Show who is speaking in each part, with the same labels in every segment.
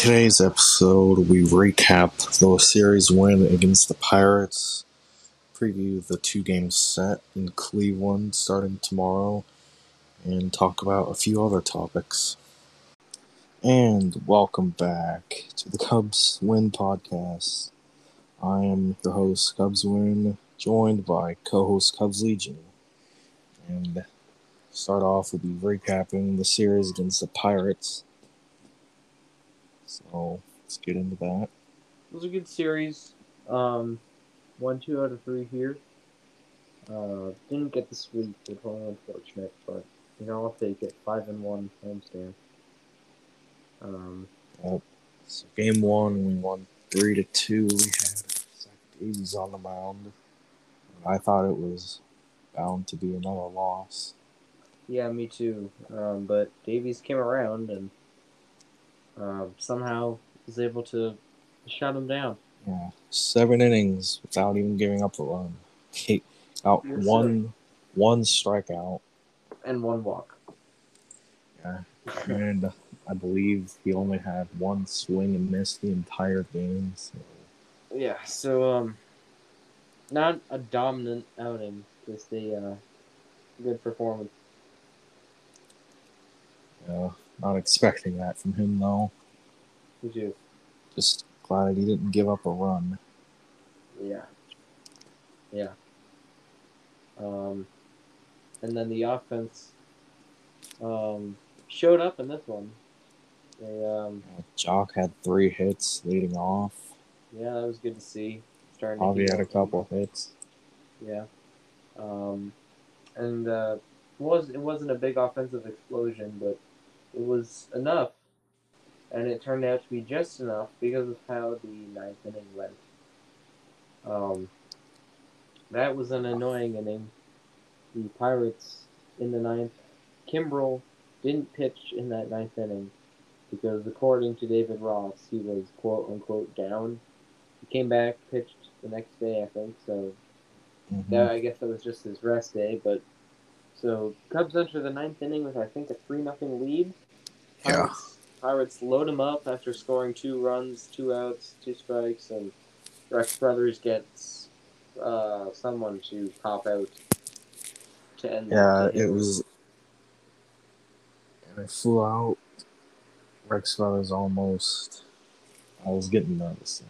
Speaker 1: today's episode, we recap the series win against the Pirates, preview the two game set in Cleveland starting tomorrow, and talk about a few other topics. And welcome back to the Cubs Win podcast. I am your host, Cubs Win, joined by co host Cubs Legion. And start off, we'll be recapping the series against the Pirates. So let's get into that.
Speaker 2: It was a good series. Um, one, two out of three here. Uh, didn't get the sweep, which was unfortunate, but you know I'll take it. Five and one homestand. Um,
Speaker 1: Yep. So game one, we won three to two. We had Zach Davies on the mound. I thought it was bound to be another loss.
Speaker 2: yeah, me too. Um, but Davies came around and uh, somehow was able to shut him down.
Speaker 1: Yeah, seven innings without even giving up a run. He out
Speaker 2: Yes,
Speaker 1: one one strikeout,
Speaker 2: And one walk.
Speaker 1: Yeah, and I believe he only had one swing and missed the entire game. So
Speaker 2: Yeah, so um, not a dominant outing, just a uh, good performance.
Speaker 1: yeah, not expecting that from him though.
Speaker 2: Did you?
Speaker 1: Just glad he didn't give up a run.
Speaker 2: Yeah. Yeah. Um, and then the offense um, showed up in this one. They, um,
Speaker 1: Uh, Joc had three hits leading off.
Speaker 2: yeah, that was good to see. Starting to
Speaker 1: had a couple hits.
Speaker 2: Yeah. Um, and uh, was it wasn't a big offensive explosion, but it was enough, and it turned out to be just enough because of how the ninth inning went. Um, that was an annoying inning. The Pirates in the ninth, Kimbrel didn't pitch in that ninth inning because, according to David Ross, he was quote unquote down. He came back, pitched the next day, I think. So
Speaker 1: Mhm.
Speaker 2: yeah, I guess that was just his rest day, but so Cubs enter the ninth inning with I think a three nothing lead.
Speaker 1: Yeah.
Speaker 2: Pirates, Pirates load him up after scoring two runs, two outs, two strikes, and Rex Brothers gets uh, someone to pop out to end. the-
Speaker 1: Yeah, it was. And it flew out. Rex Brothers almost. I was getting nervous.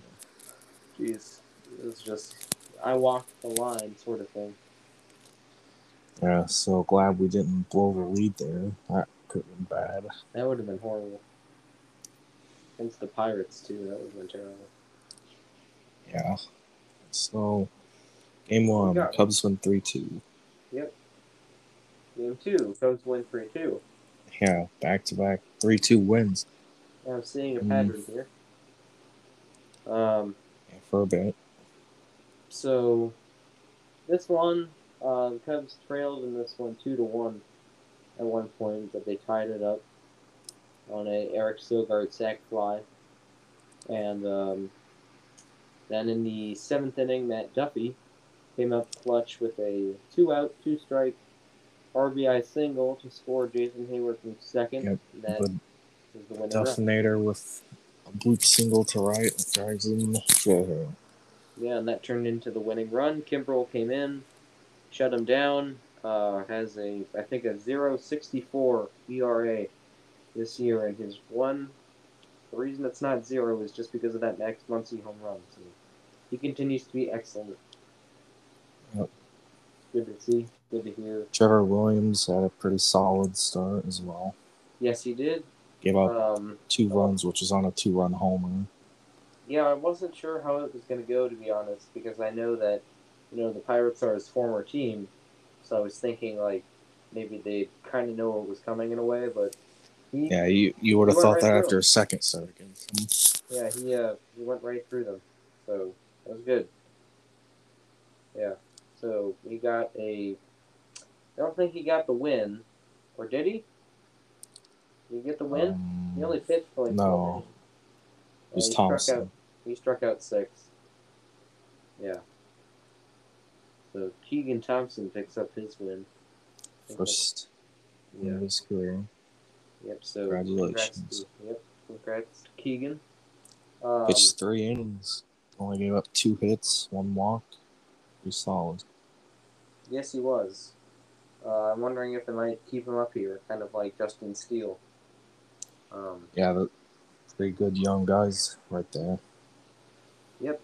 Speaker 2: Jeez, it was just I walked the line sort of thing.
Speaker 1: Yeah, so glad we didn't blow the lead there. That could have been bad.
Speaker 2: That would have been horrible. Against the Pirates too, that would have been terrible.
Speaker 1: Yeah. So, game one. Cubs win 3 2. Yep.
Speaker 2: Game two, Cubs win three two.
Speaker 1: Yeah, back to back 3 2 wins
Speaker 2: I'm seeing a
Speaker 1: Mm.
Speaker 2: pattern here. Um,
Speaker 1: yeah, for a bit.
Speaker 2: so this one, uh, the Cubs trailed in this one two to one at one point, but they tied it up on a Eric Sogard sac fly, and um, then in the seventh inning, Matt Duffy came up clutch with a two out, two strike RBI single to score Jason Heyward from second.
Speaker 1: Yep,
Speaker 2: That was the winning run.
Speaker 1: Duffinator with a bloop single to right in for
Speaker 2: Yeah, and that turned into the winning run. Kimbrel came in, shut him down. Uh, has a I think a 0.64 ERA this year, and his one. The reason it's not zero is just because of that Max Muncy home run. So he continues to be excellent.
Speaker 1: Yep.
Speaker 2: Good to see. Good to hear.
Speaker 1: Trevor Williams had a pretty solid start as well.
Speaker 2: Yes, he did.
Speaker 1: Gave up
Speaker 2: Um,
Speaker 1: two runs, which was on a two run homer.
Speaker 2: Yeah, I wasn't sure how it was going to go, to be honest, because I know that, you know, the Pirates are his former team, so I was thinking, like, maybe they kind of know what was coming in a way, but he,
Speaker 1: Yeah, you, you would have thought
Speaker 2: right
Speaker 1: that after
Speaker 2: him.
Speaker 1: a second start against him.
Speaker 2: yeah, he, uh, he went right through them, so that was good. Yeah, so he got a, I don't think he got the win, or did he? Did he get the win?
Speaker 1: Um,
Speaker 2: he only pitched for like
Speaker 1: no. it was
Speaker 2: he struck
Speaker 1: Thompson.
Speaker 2: out He struck out six. Yeah. So Keegan Thompson picks up his win.
Speaker 1: First
Speaker 2: Yeah.
Speaker 1: his career.
Speaker 2: Yep. So
Speaker 1: Congratulations.
Speaker 2: congrats to- Yep. Congrats Keegan. Um,
Speaker 1: Pitched three innings. Only gave up two hits, one walk. He's solid.
Speaker 2: yes, he was. Uh, I'm wondering if they might keep him up here, kind of like Justin Steele. Um,
Speaker 1: Yeah, the three good young guys right there.
Speaker 2: Yep.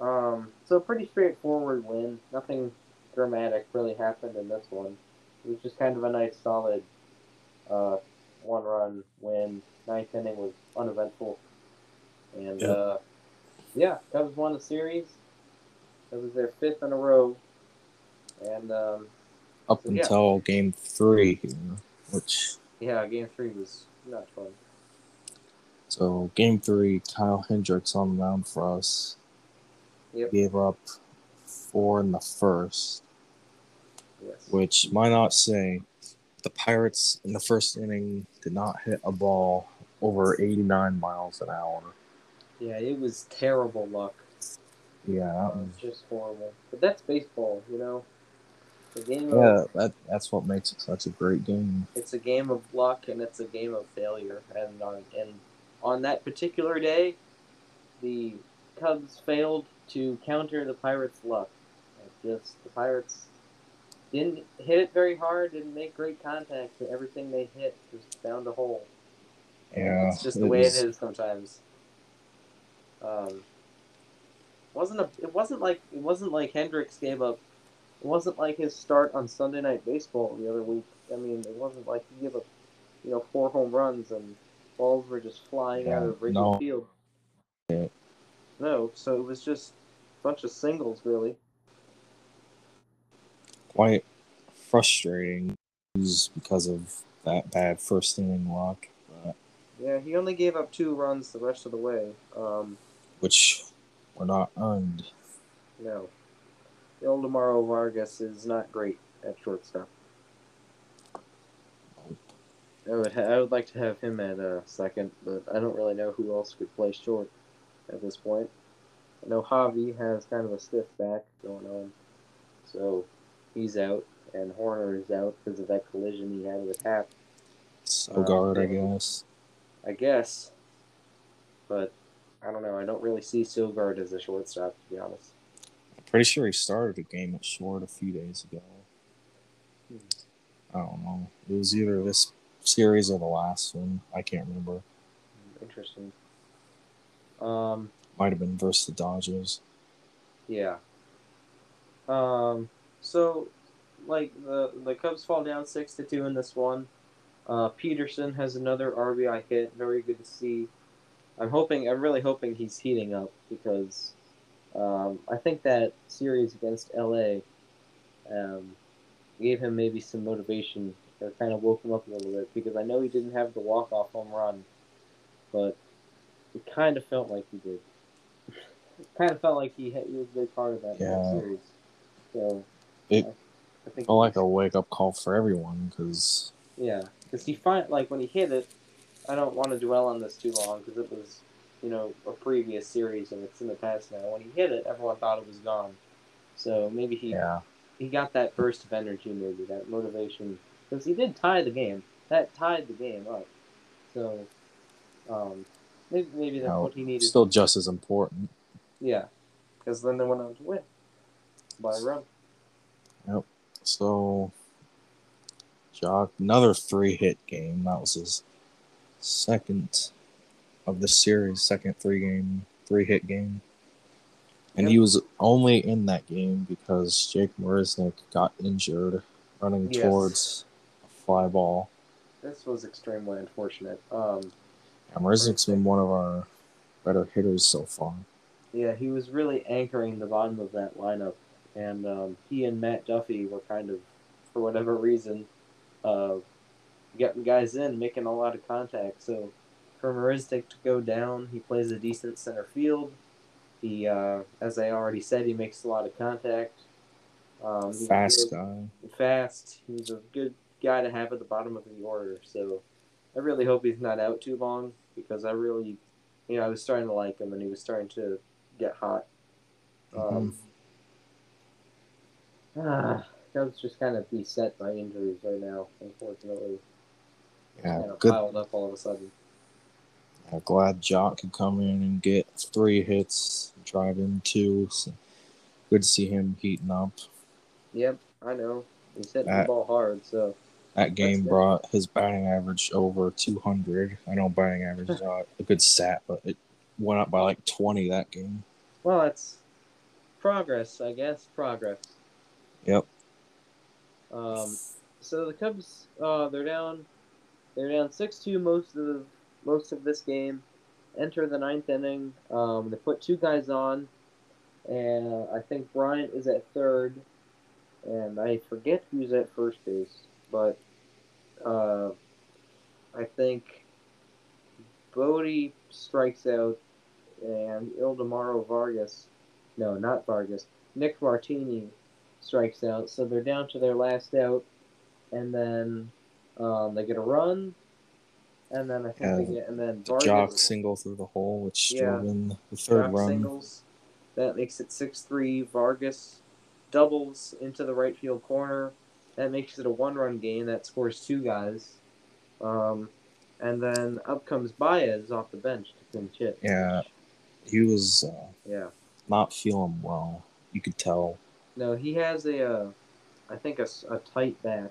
Speaker 2: Um, so pretty straightforward win. Nothing dramatic really happened in this one. It was just kind of a nice, solid, uh, one-run win. Ninth inning was uneventful, and
Speaker 1: Yep.
Speaker 2: uh, yeah, Cubs won the series. It was their fifth in a row, and um,
Speaker 1: Up
Speaker 2: So, yeah.
Speaker 1: until game three here, which
Speaker 2: yeah, Game Three was not fun.
Speaker 1: so game three, Kyle Hendricks on the mound for us.
Speaker 2: Yep.
Speaker 1: Gave up four in the first,
Speaker 2: Yes.
Speaker 1: which might not say the Pirates in the first inning did not hit a ball over 89 miles an hour.
Speaker 2: Yeah, it was terrible luck.
Speaker 1: Yeah, that was,
Speaker 2: just horrible. But that's baseball, you know. The game of
Speaker 1: yeah, that that's what makes it such a great game.
Speaker 2: it's a game of luck and it's a game of failure. And on and on that particular day, the Cubs failed to counter the Pirates' luck. It just the Pirates didn't hit it very hard, didn't make great contact, and everything they hit just found a hole.
Speaker 1: Yeah,
Speaker 2: it's just the
Speaker 1: it
Speaker 2: way
Speaker 1: was-
Speaker 2: it is sometimes. Um, wasn't a it wasn't like it wasn't like Hendricks gave up. It wasn't like his start on Sunday Night Baseball the other week. I mean, it wasn't like he gave up, you know, four home runs and balls were just flying out of Wrigley
Speaker 1: no.
Speaker 2: Field.
Speaker 1: Yeah.
Speaker 2: No, so it was just a bunch of singles, really.
Speaker 1: Quite frustrating because of that bad first inning luck, but,
Speaker 2: Yeah, he only gave up two runs the rest of the way. Um,
Speaker 1: which were not earned.
Speaker 2: no, Ildemaro Vargas is not great at shortstop. I would, ha- I would like to have him at uh, second, but I don't really know who else could play short at this point. I know Javi has kind of a stiff back going on, so he's out, and Hoerner is out because of that collision he had with Happ,
Speaker 1: Sogard, I guess.
Speaker 2: I guess. But I don't know. I don't really see Sogard as a shortstop, to be honest.
Speaker 1: I'm pretty sure he started a game at short a few days ago. I don't know. It was either this series or the last one. I can't remember.
Speaker 2: Interesting. Um,
Speaker 1: Might have been versus the Dodgers.
Speaker 2: Yeah. Um. So, like the the Cubs fall down six to two in this one. Uh, Pederson has another RBI hit. Very good to see. I'm hoping. I'm really hoping he's heating up because um, I think that series against LA um, gave him maybe some motivation or kind of woke him up a little bit because I know he didn't have the walk off home run, but it kind of felt like he did. kind of felt like he, had, he was a big part of that
Speaker 1: Yeah.
Speaker 2: series. So
Speaker 1: It
Speaker 2: I, think
Speaker 1: like a wake up call for everyone because
Speaker 2: yeah, because he find like when he hit it. I don't want to dwell on this too long because it was, you know, a previous series and it's in the past now. When he hit it, everyone thought it was gone. So maybe he
Speaker 1: yeah,
Speaker 2: he got that burst of energy, maybe that motivation, because he did tie the game. That tied the game up. So, um, maybe, maybe that's
Speaker 1: No,
Speaker 2: what he needed.
Speaker 1: still just as important.
Speaker 2: yeah, because then they went on to win by a run.
Speaker 1: So, Joc, another three hit game. That was his second of the series, second three game, three hit game. And he was only in that game because Jake Marisnick got injured running
Speaker 2: Yes.
Speaker 1: towards a fly ball.
Speaker 2: This was extremely unfortunate. Um,
Speaker 1: And Marisnick's been one of our better hitters so far.
Speaker 2: yeah, he was really anchoring the bottom of that lineup, and um, he and Matt Duffy were kind of, for whatever reason, uh, getting guys in, making a lot of contact. So for Marisnick to go down, he plays a decent center field. He, uh, as I already said, he makes a lot of contact. Um,
Speaker 1: Fast guy.
Speaker 2: fast. He's a good guy to have at the bottom of the order. So I really hope he's not out too long because I really, you know, I was starting to like him and he was starting to get hot. Um, ah, Cubs just kind of beset by injuries right now, unfortunately.
Speaker 1: Yeah,
Speaker 2: kind of
Speaker 1: good
Speaker 2: piled up all of a sudden.
Speaker 1: I'm glad Joc could come in and get three hits, drive in two. So good to see him heating up.
Speaker 2: Yep, I know. He's hitting the
Speaker 1: That-
Speaker 2: ball hard, so
Speaker 1: That game brought his batting average over 200. I know batting average is not a good stat, but it went up by like 20 that game.
Speaker 2: well, it's progress, I guess. Progress.
Speaker 1: Yep.
Speaker 2: Um, so the Cubs, uh, they're down, they're down six two most of most of this game. Enter the ninth inning. Um, they put two guys on, and I think Bryant is at third, and I forget who's at first base, but uh, I think Bote strikes out, and Ildemaro Vargas, no, not Vargas, Nick Martini strikes out. So they're down to their last out, and then um, they get a run, and then I think
Speaker 1: Yeah,
Speaker 2: they get, and then Vargas
Speaker 1: Joc single through the hole, which
Speaker 2: Yeah.
Speaker 1: drove in the third
Speaker 2: Joc
Speaker 1: run.
Speaker 2: singles. That makes it six three. Vargas doubles into the right field corner. That makes it a one run game. That scores two guys. Um, and then up comes Baez off the bench to pinch hit.
Speaker 1: Yeah. He was uh,
Speaker 2: Yeah.
Speaker 1: not feeling well. You could tell.
Speaker 2: No, he has a, uh, I think a, a tight back.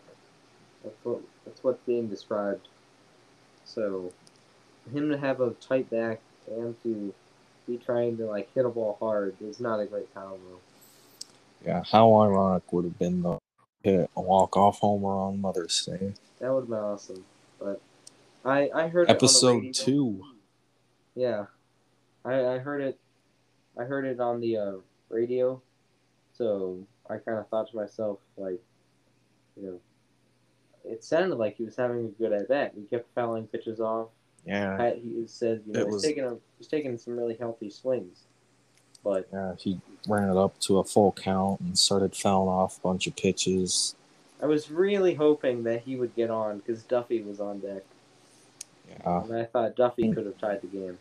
Speaker 2: That's what that's what's being described. So, him to have a tight back and to be trying to like hit a ball hard is not a great combo.
Speaker 1: Yeah, how ironic would have been the hit a walk off homer on Mother's Day.
Speaker 2: That would have been awesome. But I I heard it on the
Speaker 1: Episode two.
Speaker 2: Yeah, I I heard it. I heard it on the uh, radio, so I kind of thought to myself like, you know, it sounded like he was having a good at bat. He kept fouling pitches off.
Speaker 1: Yeah,
Speaker 2: he said, you know,
Speaker 1: It
Speaker 2: he's
Speaker 1: was-
Speaker 2: taking a, he's taking some really healthy swings, but
Speaker 1: yeah, he ran it up to a full count and started fouling off a bunch of pitches.
Speaker 2: I was really hoping that he would get on because Duffy was on deck,
Speaker 1: Yeah,
Speaker 2: and I thought Duffy could have tied the game.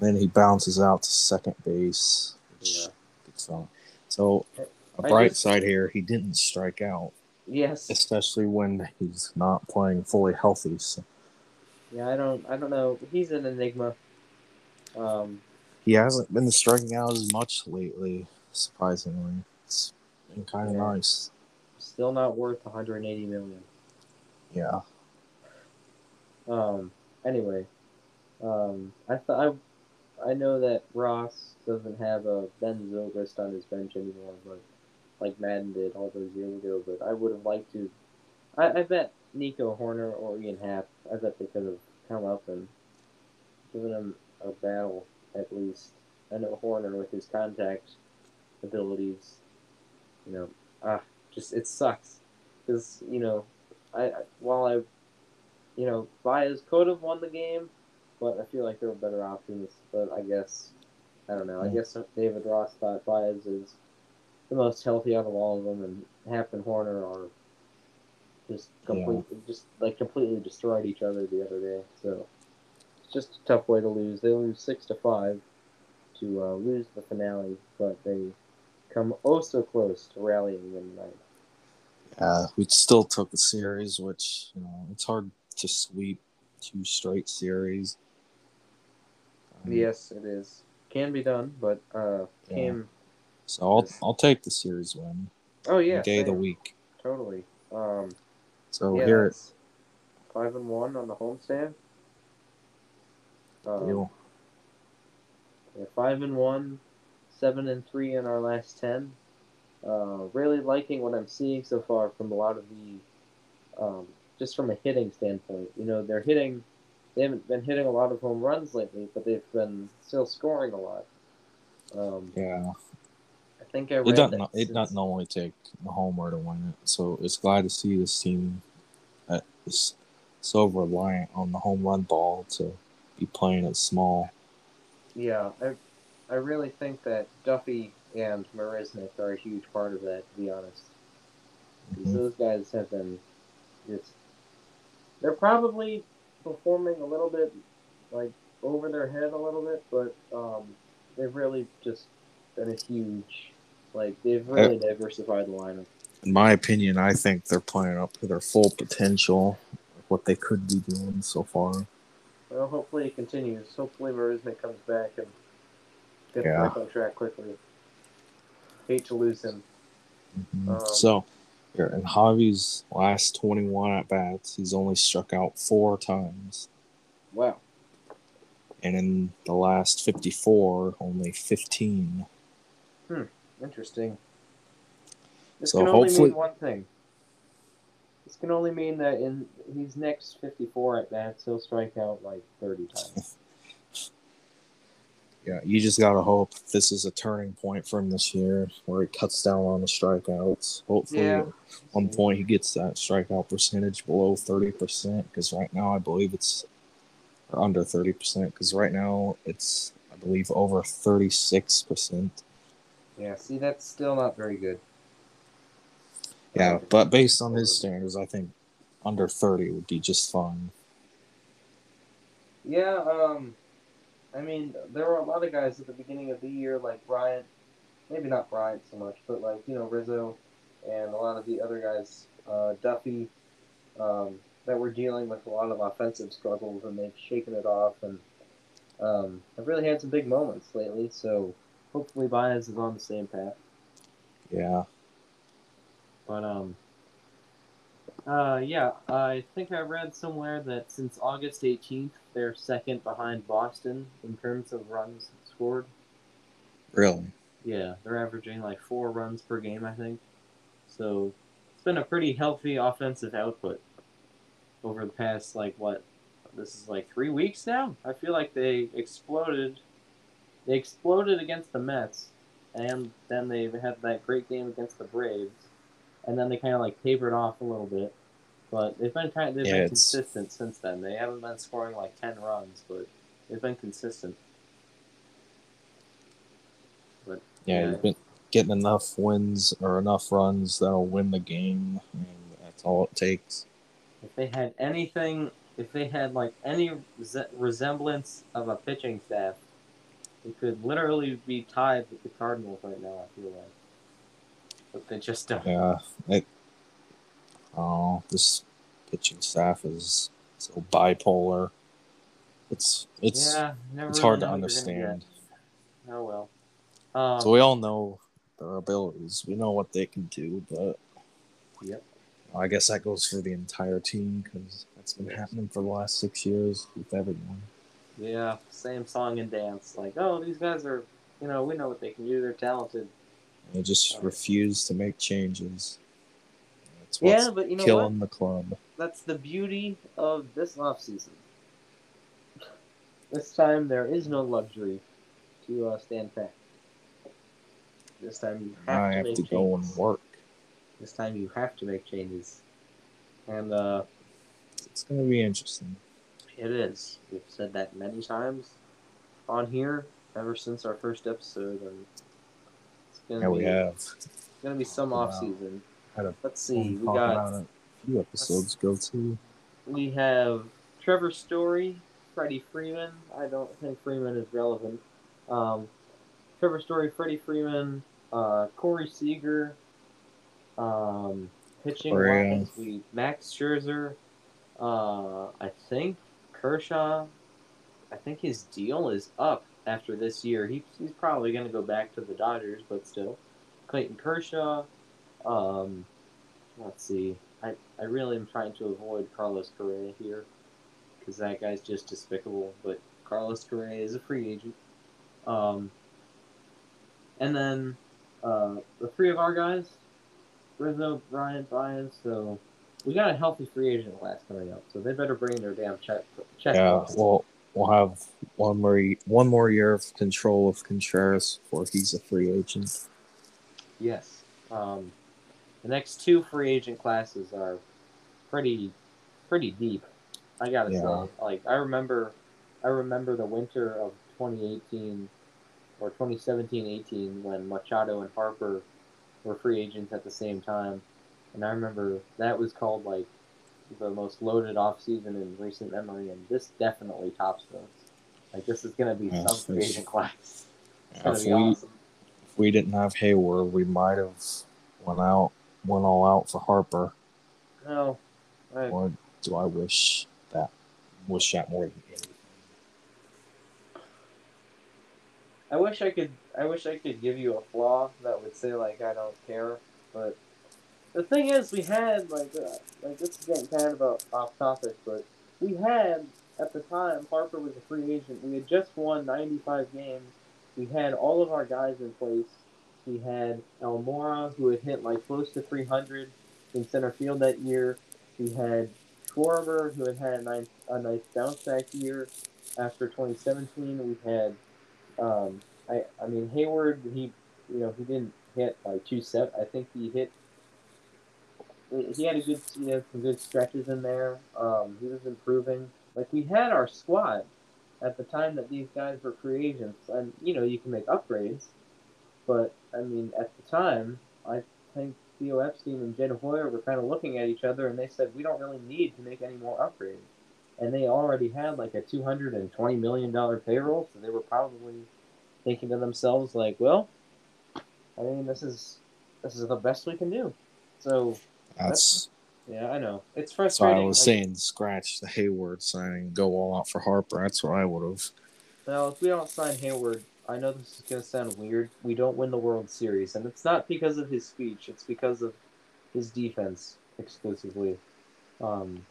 Speaker 1: then he bounces out to second base. Which
Speaker 2: Yeah.
Speaker 1: gets on. So, a bright
Speaker 2: just-
Speaker 1: side here, he didn't strike out,
Speaker 2: Yes.
Speaker 1: especially when he's not playing fully healthy. So
Speaker 2: Yeah, I don't, I don't know. He's an enigma. Um,
Speaker 1: he hasn't been striking out as much lately, surprisingly. It's been kind of
Speaker 2: Yeah.
Speaker 1: nice.
Speaker 2: still not worth 180 million.
Speaker 1: Yeah.
Speaker 2: Um, anyway, um, I thought I, I know that Ross doesn't have a Ben Zobrist on his bench anymore, but like Maddon did all those years ago. But I would have liked to. I, I bet Nico Hoerner or Ian Happ. I bet they could have come up and given him a battle at least. I know Hoerner with his contact abilities. You know, ah, just it sucks because you know, I, while I you know, Baez could have won the game, but I feel like there were better options. But I guess, I don't know. I guess David Ross thought Baez is the most healthy out of all of them, and Happ and Hoerner are just complete, just like completely destroyed each other the other day. So it's just a tough way to lose. They lose six to five to uh, lose the finale, but they come oh so close to rallying in the ninth.
Speaker 1: Uh, we still took the series, which you know it's hard to sweep two straight series. Um,
Speaker 2: Yes, it is. Can be done, but uh,
Speaker 1: Yeah.
Speaker 2: came.
Speaker 1: So I'll
Speaker 2: Yes.
Speaker 1: I'll take the series win.
Speaker 2: Oh yeah,
Speaker 1: day of the week.
Speaker 2: Totally. Um,
Speaker 1: So
Speaker 2: yeah,
Speaker 1: here
Speaker 2: that's five and one on the homestand. Um, yeah, five and one, seven and three in our last ten. Uh, really liking what I'm seeing so far from a lot of the, um, just from a hitting standpoint. You know, they're hitting. They haven't been hitting a lot of home runs lately, but they've been still scoring a lot. Um,
Speaker 1: yeah.
Speaker 2: I think I read
Speaker 1: It doesn't it
Speaker 2: since-
Speaker 1: not normally take a homer to win it. So it's glad to see this team that is so reliant on the home run ball to be playing it small.
Speaker 2: Yeah, I, I really think that Duffy and Marisnick are a huge part of that. To be honest, 'Cause
Speaker 1: Mhm.
Speaker 2: those guys have been just. They're probably performing a little bit like over their head a little bit, but um, they've really just been a huge. Like they've really diversified the lineup.
Speaker 1: In my opinion, I think they're playing up to their full potential, what they could be doing so far.
Speaker 2: Well, hopefully it continues. Hopefully Marisnick comes back and gets
Speaker 1: Yeah.
Speaker 2: back on track quickly. Hate to lose him.
Speaker 1: Mhm.
Speaker 2: Um,
Speaker 1: so, in Javi's last 21 at bats, he's only struck out four times.
Speaker 2: Wow.
Speaker 1: And in the last 54, only 15. Hmm.
Speaker 2: Interesting. This
Speaker 1: So
Speaker 2: can only
Speaker 1: hopefully-
Speaker 2: mean one thing. This can only mean that in his next 54 at bats, he'll strike out like 30 times.
Speaker 1: Yeah, you just gotta hope this is a turning point for him this year, where he cuts down on the strikeouts. Hopefully,
Speaker 2: Yeah.
Speaker 1: at one point he gets that strikeout percentage below thirty percent. Because right now, I believe it's or under thirty percent. Because right now it's, I believe, over thirty six percent.
Speaker 2: Yeah, see, that's still not very good.
Speaker 1: Yeah, but based on his standards, I think under thirty would be just fine.
Speaker 2: Yeah, um, I mean, there were a lot of guys at the beginning of the year, like Bryant, maybe not Bryant so much, but like, you know, Rizzo and a lot of the other guys, uh, Duffy, um, that were dealing with a lot of offensive struggles and they've shaken it off and um, have really had some big moments lately, so hopefully Baez is on the same path.
Speaker 1: Yeah,
Speaker 2: But um, uh, yeah, I think I read somewhere that since August 18th, they're second behind Boston in terms of runs scored.
Speaker 1: really.
Speaker 2: Yeah, they're averaging like four runs per game, I think. So it's been a pretty healthy offensive output over the past like what? This is like three weeks now. I feel like they exploded. They exploded against the Mets, and then they had that great game against the Braves, and then they kind of like tapered off a little bit. But they've been kind of, they've
Speaker 1: Yeah,
Speaker 2: been
Speaker 1: it's-
Speaker 2: consistent since then. They haven't been scoring like ten runs, but they've been consistent. But
Speaker 1: Yeah,
Speaker 2: Yeah.
Speaker 1: you've been getting enough wins or enough runs that'll win the game, and that's all it takes.
Speaker 2: If they had anything, if they had like any res- resemblance of a pitching staff, it could literally be tied with the Cardinals right now. I feel like, but they just don't.
Speaker 1: Yeah, it. Oh, this pitching staff is so bipolar. It's it's
Speaker 2: yeah,
Speaker 1: it's
Speaker 2: really
Speaker 1: hard to
Speaker 2: know what you're gonna
Speaker 1: understand.
Speaker 2: Oh well. Um,
Speaker 1: So we all know their abilities. We know what they can do, but
Speaker 2: Yep.
Speaker 1: I guess that goes for the entire team because that's been
Speaker 2: Yes.
Speaker 1: happening for the last six years with everyone.
Speaker 2: Yeah, same song and dance. Like, oh, these guys are, you know, we know what they can do. They're talented.
Speaker 1: They just refuse to make changes. That's what's
Speaker 2: Yeah, but you know what?
Speaker 1: killing the club.
Speaker 2: that's the beauty of this off season. This time there is no luxury to uh, stand pat. This time you have
Speaker 1: I
Speaker 2: to
Speaker 1: have
Speaker 2: make
Speaker 1: to
Speaker 2: changes.
Speaker 1: go and work.
Speaker 2: This time you have to make changes, and uh,
Speaker 1: It's going to be interesting.
Speaker 2: it is. We've said that many times on here ever since our first episode, and
Speaker 1: Yeah,
Speaker 2: be
Speaker 1: we have.
Speaker 2: it's gonna be some off season. Let's see. We got
Speaker 1: a few episodes go to.
Speaker 2: We have Trevor Story, Freddie Freeman. I don't think Freeman is relevant. Um, Trevor Story, Freddie Freeman, uh, Corey Seager. Um, pitching wise, we Max Scherzer. Uh, I think Kershaw. I think his deal is up after this year. He, he's probably going to go back to the Dodgers, but still. Clayton Kershaw. Um, let's see. I, I really am trying to avoid Carlos Correa here because that guy's just despicable. But Carlos Correa is a free agent. Um, and then uh, the three of our guys, Rizzo, Bryant, Baez. So we got a healthy free agent class coming up. So they better bring their damn check check.
Speaker 1: Yeah, well, we'll have one more one more year of control of Contreras before he's a free agent.
Speaker 2: Yes. Um, the next two free agent classes are pretty pretty deep. I gotta
Speaker 1: Yeah.
Speaker 2: say, like I remember, I remember the winter of 2018 or 2017-18 when Machado and Harper were free agents at the same time, and I remember that was called like the most loaded offseason in recent memory, and this definitely tops those. Like this is going to be
Speaker 1: yes,
Speaker 2: some free agent class.
Speaker 1: If we,
Speaker 2: awesome.
Speaker 1: if we didn't have Heyward, we might have went out, went all out for Harper.
Speaker 2: No, I,
Speaker 1: or do I wish that wish that more than anything?
Speaker 2: I wish I could. I wish I could give you a flaw that would say like I don't care, but the thing is, we had like uh, like this is getting kind of about off topic, but we had at the time Harper was a free agent. We had just won 95 games. We had all of our guys in place. We had Almora, who had hit like close to 300 in center field that year. We had Schwarber, who had had a nice, a nice bounce back year after 2017. We had, um, I, I mean Heyward. He, you know, he didn't hit like two set. I think he hit. He had a good, you know, some good stretches in there. Um, he was improving. Like we had our squad at the time that these guys were free agents, and you know, you can make upgrades, but I mean, at the time, I think Theo Epstein and Jed Hoyer were kind of looking at each other and they said, we don't really need to make any more upgrades. And they already had like a $220 million payroll, so they were probably thinking to themselves, like, well, I mean, this is this is the best we can do. So
Speaker 1: That's,
Speaker 2: yeah, I know it's
Speaker 1: that's
Speaker 2: frustrating.
Speaker 1: I was
Speaker 2: like,
Speaker 1: saying scratch the Heyward signing, go all out for Harper. That's what I would have.
Speaker 2: Well, if we don't sign Heyward, I know this is going to sound weird. We don't win the World Series, and it's not because of his speech. It's because of his defense exclusively. Um,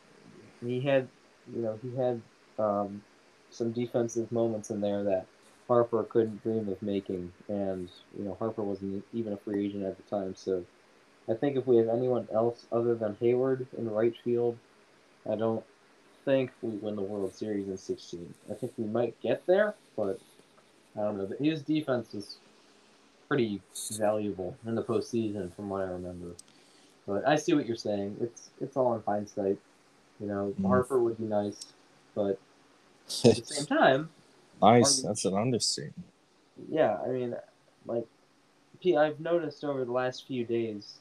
Speaker 2: he had, you know, he had um, some defensive moments in there that Harper couldn't dream of making, and you know, Harper wasn't even a free agent at the time. So, I think if we have anyone else other than Heyward in right field, I don't think we win the World Series in 16. I think we might get there, but I don't know. His defense is pretty valuable in the postseason, from what I remember. But I see what you're saying. It's it's all in hindsight. You know,
Speaker 1: Mm.
Speaker 2: Harper would be nice, but at the same time,
Speaker 1: nice. That's an understatement.
Speaker 2: yeah, I mean, like, P- I've noticed over the last few days,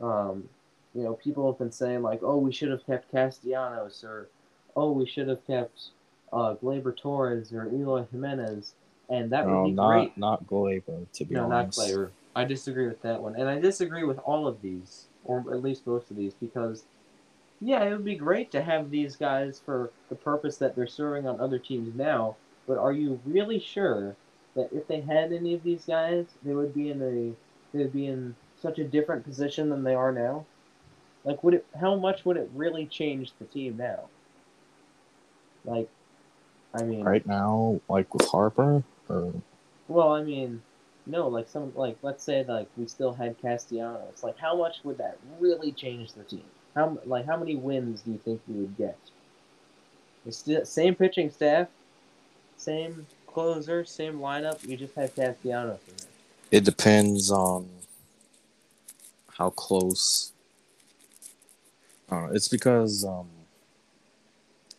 Speaker 2: um, you know, people have been saying like, "Oh, we should have kept Castellanos," or "Oh, we should have kept uh, Gleyber Torres or Eloy Jimenez," and that
Speaker 1: No,
Speaker 2: would be
Speaker 1: not
Speaker 2: great.
Speaker 1: not Gleyber, to be
Speaker 2: No, not. Gleyber. I disagree with that one, and I disagree with all of these, or at least most of these, because yeah, it would be great to have these guys for the purpose that they're serving on other teams now. But are you really sure that if they had any of these guys, they would be in a they would be in such a different position than they are now? Like, would it? How much would it really change the team now? Like, I mean,
Speaker 1: Right now, like with Harper, or
Speaker 2: Well, I mean, no, like some like let's say like we still had Castellanos. Like, how much would that really change the team? How like how many wins do you think we would get? It's still same pitching staff, same closer, same lineup. You just have Castellanos in there.
Speaker 1: it depends on how close. I. It's because um,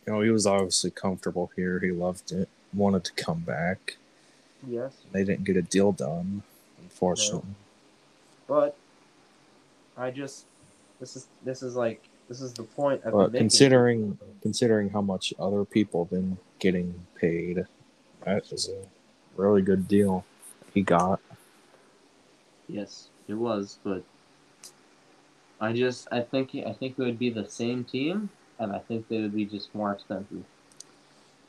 Speaker 1: you know he was obviously comfortable here. He loved it. Wanted to come back.
Speaker 2: Yes,
Speaker 1: They didn't get a deal done, unfortunately.
Speaker 2: but I just this is this is like this is the point. I've
Speaker 1: But
Speaker 2: been making.
Speaker 1: considering considering how much other people have been getting paid, that was a really good deal he got.
Speaker 2: Yes, it was, but I just I think I think it would be the same team, and I think they would be just more expensive.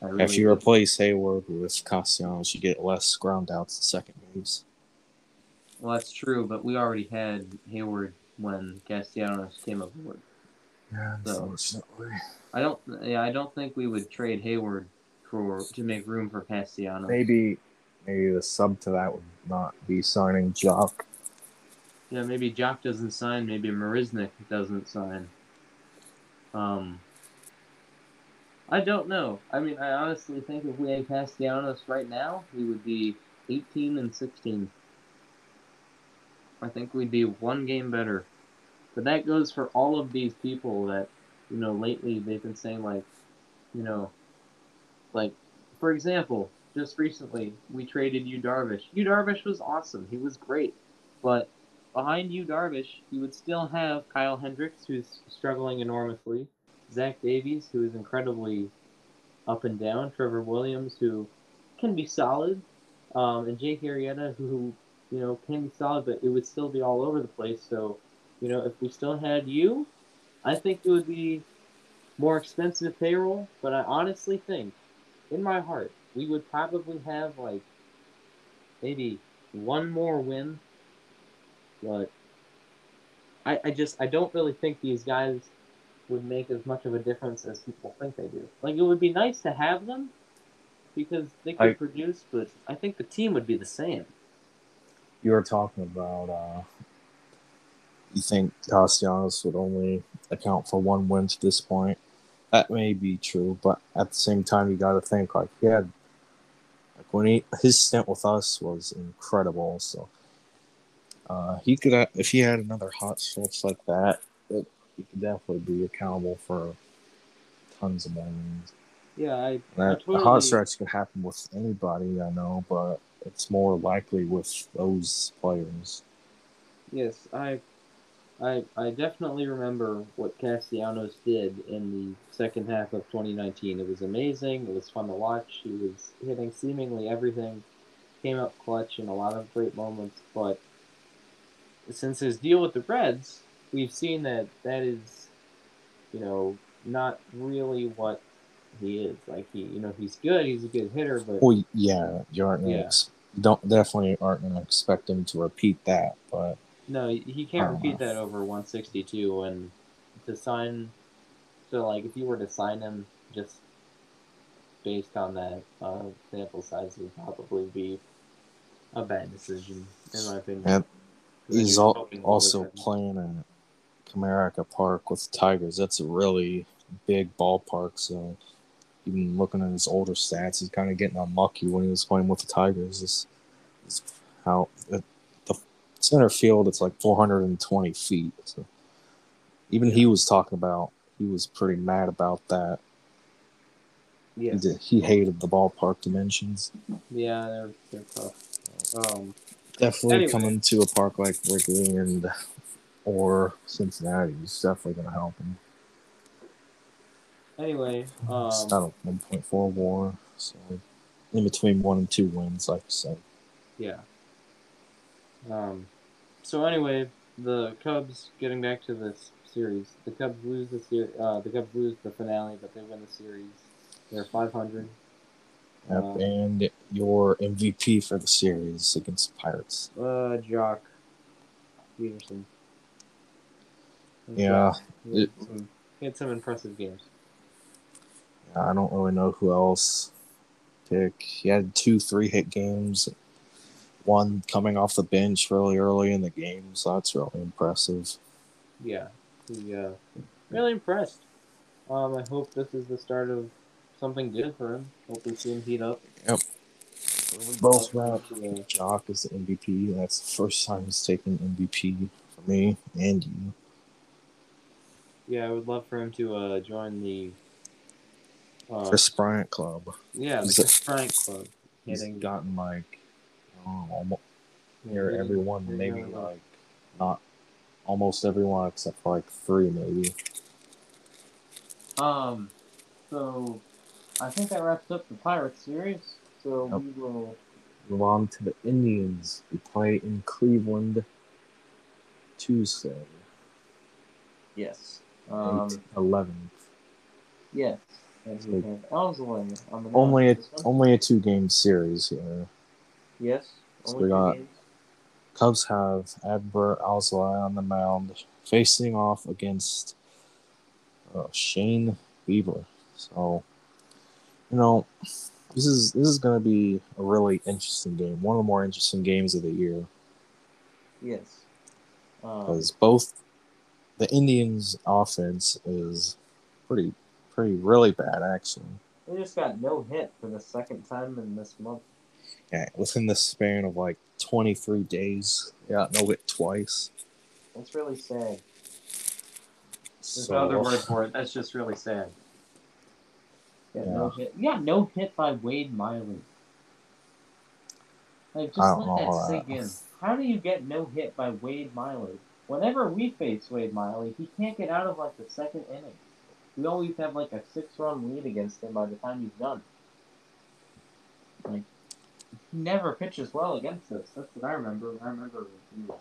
Speaker 2: Really
Speaker 1: if you
Speaker 2: do.
Speaker 1: replace Heyward with Castellanos, you get less ground outs at second base.
Speaker 2: well, that's true, but we already had Heyward when Castellanos came aboard.
Speaker 1: Yeah,
Speaker 2: So-
Speaker 1: unfortunately.
Speaker 2: I don't, yeah, I don't think we would trade Heyward for to make room for Castellanos.
Speaker 1: Maybe maybe the sub to that would not be signing Joc.
Speaker 2: Yeah, maybe Joc doesn't sign. Maybe Marisnick doesn't sign. Um, I don't know. I mean, I honestly think if we had Castellanos right now, we would be 18 and 16. I think we'd be one game better. But that goes for all of these people that, you know, lately they've been saying, like, you know, like, for example, just recently we traded Yu Darvish. Yu Darvish was awesome. He was great. But behind you, Darvish, you would still have Kyle Hendricks, who's struggling enormously, Zach Davies, who is incredibly up and down, Trevor Williams, who can be solid, um, and Jake Arrieta, who, you know, can be solid, but it would still be all over the place. So, you know, if we still had you, I think it would be more expensive payroll, but I honestly think, in my heart, we would probably have like maybe one more win, but I, I just I don't really think these guys would make as much of a difference as people think they do. Like it would be nice to have them because they could
Speaker 1: I-
Speaker 2: produce, but I think the team would be the same.
Speaker 1: You were talking about uh, you think Castellanos would only account for one win to this point. That may be true, but at the same time, you got to think like he had like when he his stint with us was incredible. So uh, he could have, if he had another hot stretch like that, it, he could definitely be accountable for tons of wins.
Speaker 2: Yeah, I, I
Speaker 1: That a
Speaker 2: totally,
Speaker 1: hot stretch could happen with anybody, I know, but it's more likely with those players.
Speaker 2: Yes, I, I, I definitely remember what Castellanos did in the second half of 2019. It was amazing. It was fun to watch. He was hitting seemingly everything. Came up clutch in a lot of great moments. But since his deal with the Reds, we've seen that that is, you know, not really what he is. Like he, you know, he's good. He's a good hitter, but
Speaker 1: Well, yeah, you aren't gonna
Speaker 2: Yeah.
Speaker 1: ex- don't definitely aren't gonna expect him to repeat that, but
Speaker 2: No, he can't repeat that over 162. And to sign, so like if you were to sign him just based on that uh, sample size, would probably be a bad decision in my opinion.
Speaker 1: Yeah,
Speaker 2: 'Cause then
Speaker 1: he's al- also playing at Comerica Park with the Tigers. That's a really big ballpark. So even looking at his older stats, he's kind of getting unlucky when he was playing with the Tigers. Is, is how it, the center field it's like 420 feet. So even he was talking about he was pretty mad about that. He, did, he hated the ballpark dimensions.
Speaker 2: Yeah, they're they're tough. Um,
Speaker 1: Definitely
Speaker 2: Anyway.
Speaker 1: coming to a park like Wrigley and or Cincinnati is definitely going to help him.
Speaker 2: anyway, um,
Speaker 1: it's not a 1.4 war, so in between one and two wins, like you said.
Speaker 2: Yeah. Um, so anyway, the Cubs getting back to this series. The Cubs lose the ser- uh, the Cubs lose the finale, but they win the series. They're 500.
Speaker 1: Yep,
Speaker 2: Um,
Speaker 1: and your MVP for the series against the Pirates.
Speaker 2: Uh, Joc Pederson.
Speaker 1: Yeah,
Speaker 2: He had, some, he had some impressive games.
Speaker 1: I don't really know who else pick. He had two three hit games, one coming off the bench really early in the game, so that's really impressive.
Speaker 2: Yeah, he uh, really impressed. Um, I hope this is the start of something good for him. Hope we see him heat up. Yep.
Speaker 1: We both got
Speaker 2: Yeah.
Speaker 1: Joc as the MVP. That's the first time he's taken MVP for me and you.
Speaker 2: Yeah, I would love for him to uh, join the. Uh,
Speaker 1: Kris Bryant Club.
Speaker 2: yeah, the
Speaker 1: Is
Speaker 2: Kris Bryant Club.
Speaker 1: He's
Speaker 2: Hitting
Speaker 1: gotten like almost near
Speaker 2: hitting-
Speaker 1: everyone,
Speaker 2: hitting
Speaker 1: maybe like not almost everyone except for like three, maybe.
Speaker 2: Um, so I think that wraps up the Pirates series. So
Speaker 1: Yep.
Speaker 2: we will.
Speaker 1: Move on to the Indians. We play in Cleveland Tuesday,
Speaker 2: Yes. Um.
Speaker 1: eleventh.
Speaker 2: Yes. And we have Ellsling on the mound
Speaker 1: Only a only a two game series here.
Speaker 2: Yes.
Speaker 1: So we got-
Speaker 2: games.
Speaker 1: Cubs have Adbert Alzolay on the mound, facing off against uh, Shane Bieber. So, you know, this is this is going to be a really interesting game. One of the more interesting games of the year
Speaker 2: Yes. Um,
Speaker 1: because both the Indians' offense is pretty, pretty really bad actually.
Speaker 2: they just got no hit for the second time in this month.
Speaker 1: Yeah, within the span of like 23 days, yeah, no hit twice.
Speaker 2: That's really sad. There's
Speaker 1: So,
Speaker 2: no other word for it. That's just really sad. Yeah, no hit. Yeah, no hit by Wade Miley. Like, just let that
Speaker 1: how
Speaker 2: sink
Speaker 1: that-
Speaker 2: in. How do you get no hit by Wade Miley? Whenever we face Wade Miley, he can't get out of like the second inning. We always have like a six-run lead against him by the time he's done. Like, he never pitches well against us. That's what I remember. I remember he was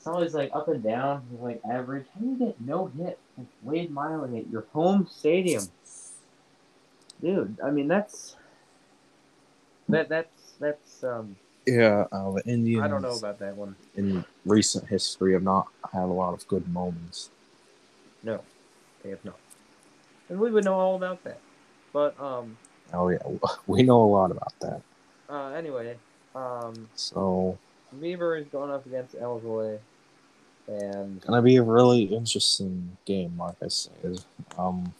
Speaker 2: it's always like up and down, like average. How do you get no hit with Wade Miley at your home stadium? Dude, I mean that's that that's that's um.
Speaker 1: Yeah, uh, the Indians.
Speaker 2: I don't know about that one.
Speaker 1: in recent history have not had a lot of good moments.
Speaker 2: No, they have not. And we would know all about that. But um.
Speaker 1: Oh yeah, we know a lot about that.
Speaker 2: Uh. Anyway. Um.
Speaker 1: So
Speaker 2: Weaver is going up against Alzolay, and
Speaker 1: gonna be a really interesting game, like I said. Um,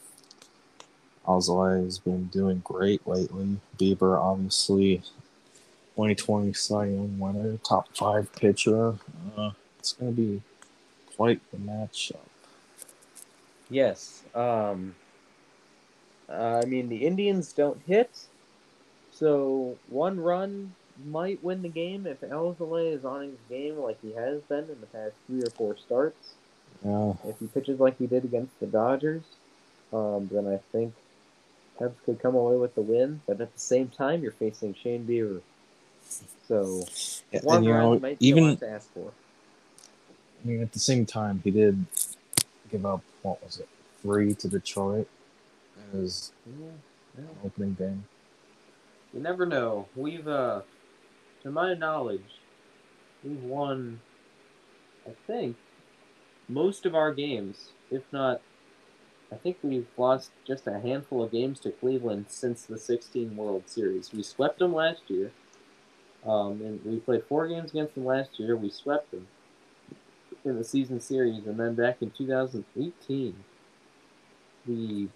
Speaker 1: Alzolay has been doing great lately. Bieber, obviously, 2020 Cy Young winner, top five pitcher. Uh, it's gonna be quite the matchup.
Speaker 2: yes, um, uh, I mean the Indians don't hit, so one run might win the game if Alzolay is on his game like he has been in the past three or four starts.
Speaker 1: Yeah,
Speaker 2: If he pitches like he did against the Dodgers, um, then I think Cubs could come away with the win. But at the same time, you're facing Shane Bieber, so
Speaker 1: Yeah,
Speaker 2: one run
Speaker 1: know,
Speaker 2: might be
Speaker 1: even
Speaker 2: to ask for.
Speaker 1: I mean, at the same time, he did give up what was it, three to Detroit as
Speaker 2: Yeah, yeah.
Speaker 1: opening game.
Speaker 2: You never know. We've, uh, to my knowledge, we've won, I think, most of our games. If not, I think we've lost just a handful of games to Cleveland since the 16 World Series. We swept them last year, um, and we played four games against them last year. We swept them in the season series, and then back in 2018, we,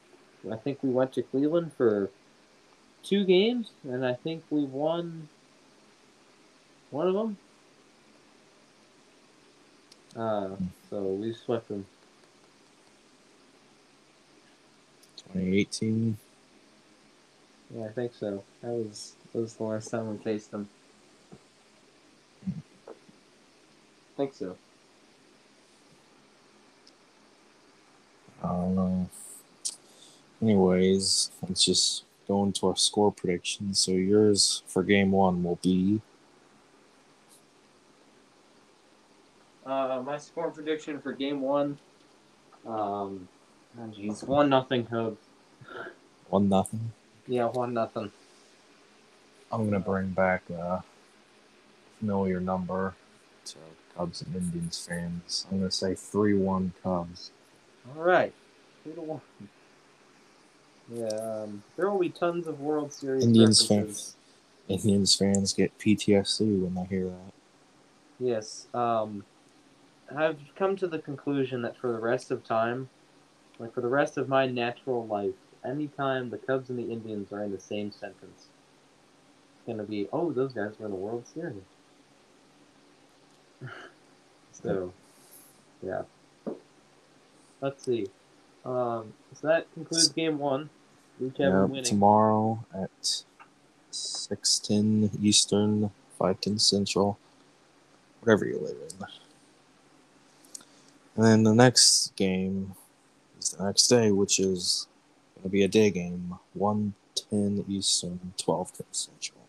Speaker 2: I think we went to Cleveland for two games, and I think we won one of them. Uh, so we swept them.
Speaker 1: 2018.
Speaker 2: Yeah, I think so. That was that was the last time we faced them. I think so.
Speaker 1: I don't know. Anyways, let's just go into our score predictions. So yours for game one will be
Speaker 2: Uh, my score prediction for game one. Um, oh jeez, one nothing Cubs.
Speaker 1: one nothing.
Speaker 2: Yeah, one nothing.
Speaker 1: I'm gonna bring back a familiar number to Cubs and Indians fans. I'm gonna say three one Cubs.
Speaker 2: All right, two to one. Yeah, um, there will be tons of World Series.
Speaker 1: Indians fans. Indians fans get PTSD when they hear that.
Speaker 2: Yes. Um, I've come to the conclusion that for the rest of time, like for the rest of my natural life, anytime the Cubs and the Indians are in the same sentence, it's gonna be, oh, those guys were in the World Series. so, yeah. Let's see. Um, so that concludes game one.
Speaker 1: Yeah,
Speaker 2: winning.
Speaker 1: tomorrow at six ten Eastern, five ten Central, whatever you live in. And then the next game the next day, which is going to be a day game, one ten Eastern, 12 Central.